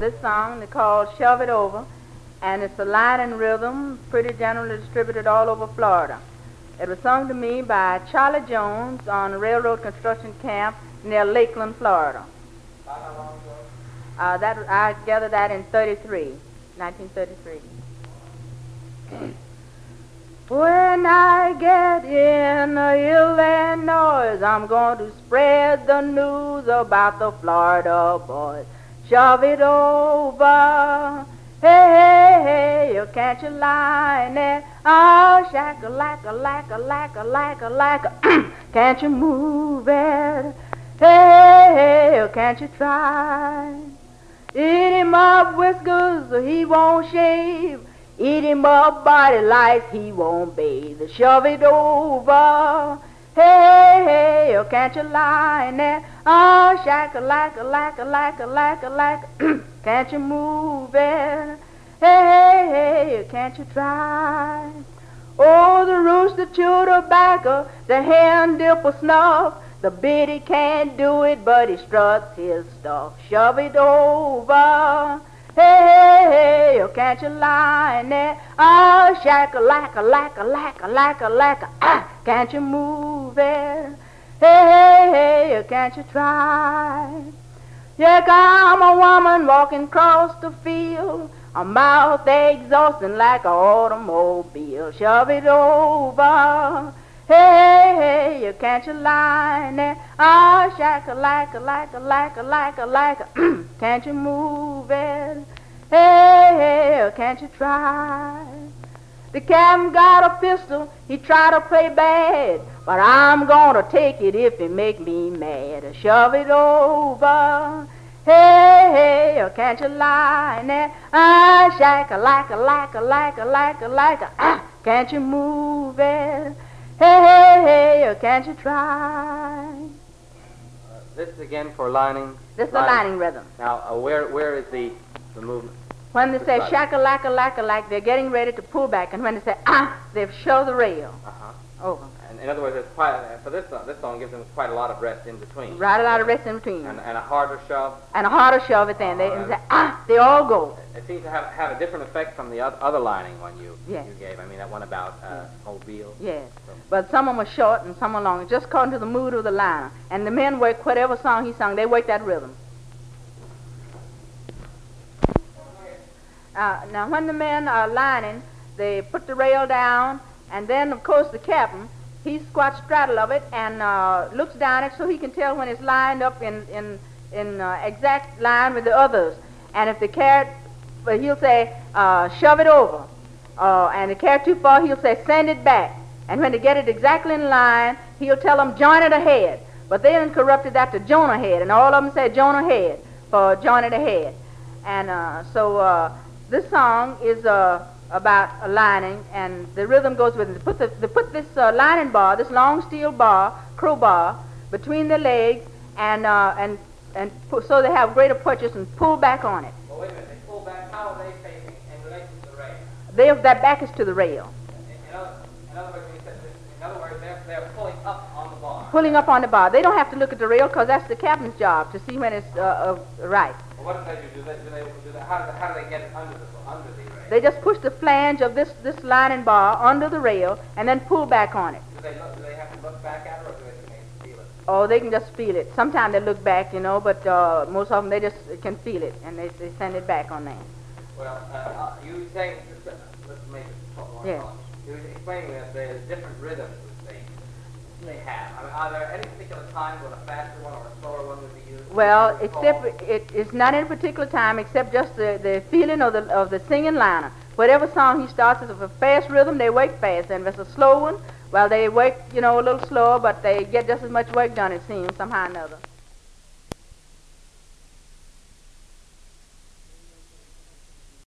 this song. Called Shove It Over, and it's a and rhythm pretty generally distributed all over Florida. It was sung to me by Charlie Jones on a railroad construction camp near Lakeland, Florida. Uh, that I gathered that in 33, 1933. When I get in Illinois, I'm going to spread the news about the Florida boys. Shove it over. Hey, hey, hey, can't you line it? Oh, shack a lack a lack a lack a lack a lack Can't you move it? Hey, hey, can't you try? Eat him up whiskers, he won't shave. Eat him up body lice, he won't bathe. Shove it over. Hey, hey, oh, can't you lie in there? Oh, shack a lack a lack a lack a lack a lack. Can't you move it? Hey, hey, hey, can't you try? Oh, the rooster chew tobacco, the hen dip a snuff. The biddy can't do it, but he struts his stuff. Shove it over. Hey, hey, oh, can't you lie in there? Oh, shack a lack a lack a lack a lack a lack a. Ah, can't you move it? Hey, hey, hey, can't you try? Yeah, I'm a woman walking across the field, a mouth exhausting like an automobile. Shove it over. Hey, hey, hey, can't you lie there? Ah, shack a lack a lack a lack a lack a lack a. Can't you move it? Hey, hey, can't you try? The captain got a pistol, he tried to play bad, but I'm gonna take it if it make me mad. Shove it over. Hey, hey, can't you lie there? Ah, shack a lack a lack a lack a lack a lack a. Ah, can't you move it? Hey, hey, hey, can't you try? Uh, this is again for lining. This is the lining rhythm. Now, uh, where where is the the movement? When they say Right. shack a lack a lack a lack, they're getting ready to pull back, and when they say ah, they've show the rail Uh-huh. over. And in other words, it's quite for this song. This song gives them quite a lot of rest in between. Right a lot of rest in between, And, and a harder shove. and a harder shove at the end. They and say ah, they all go. It seems to have have a different effect from the oth- other lining one you Yes. you gave. I mean that one about uh, Mobile. Yes, but some of them are short and some are long, it just according to the mood of the liner. And the men work whatever song he sung, they work that rhythm. Uh, now, when the men are lining, they put the rail down, and then, of course, the captain, he squats straddle of it and uh, looks down it so he can tell when it's lined up in, in, in uh, exact line with the others. And if the carrot, but he'll say, uh, shove it over. Uh, and if carrot too far, he'll say, send it back. And when they get it exactly in line, he'll tell them, join it ahead. But they done corrupted that to Jonah head, and all of them say Jonah head for join it ahead. And uh, so uh, this song is uh, about a lining, and the rhythm goes with it. They put, the, they put this uh, lining bar, this long steel bar, crowbar, between the legs, and, uh, and, and pu- so they have greater purchase and pull back on it. Well, wait a minute. They pull back. How are they facing in relation to the rail? They, their back is to the rail, In, in, other, in other words, when you said this, in other words, they're they're pulling up on the bar. Pulling up on the bar. They don't have to look at the rail because that's the captain's job to see when it's uh, uh, right. Well, what do they do? Do they do they do they, how do they, how do they get it under the under the rail? They just push the flange of this, this lining bar under the rail and then pull back on it. Do they look, do they have to look back at it, or do they, can feel it? Oh, they can just feel it. Sometimes they look back, you know, but uh, most of them they just can feel it and they, they send it back on there. Well, uh, uh, you were saying, let's make it more Yes. You were explaining that there's different rhythms they, have. I mean, are there any particular times when a faster one or a slower one would be used? Well, except it, it's not in a particular time, except just the, the feeling of the of the singing liner. Whatever song he starts, it's a fast rhythm, they work fast, and if it's a slow one, well, they work, you know, a little slower, but they get just as much work done. It seems somehow or another.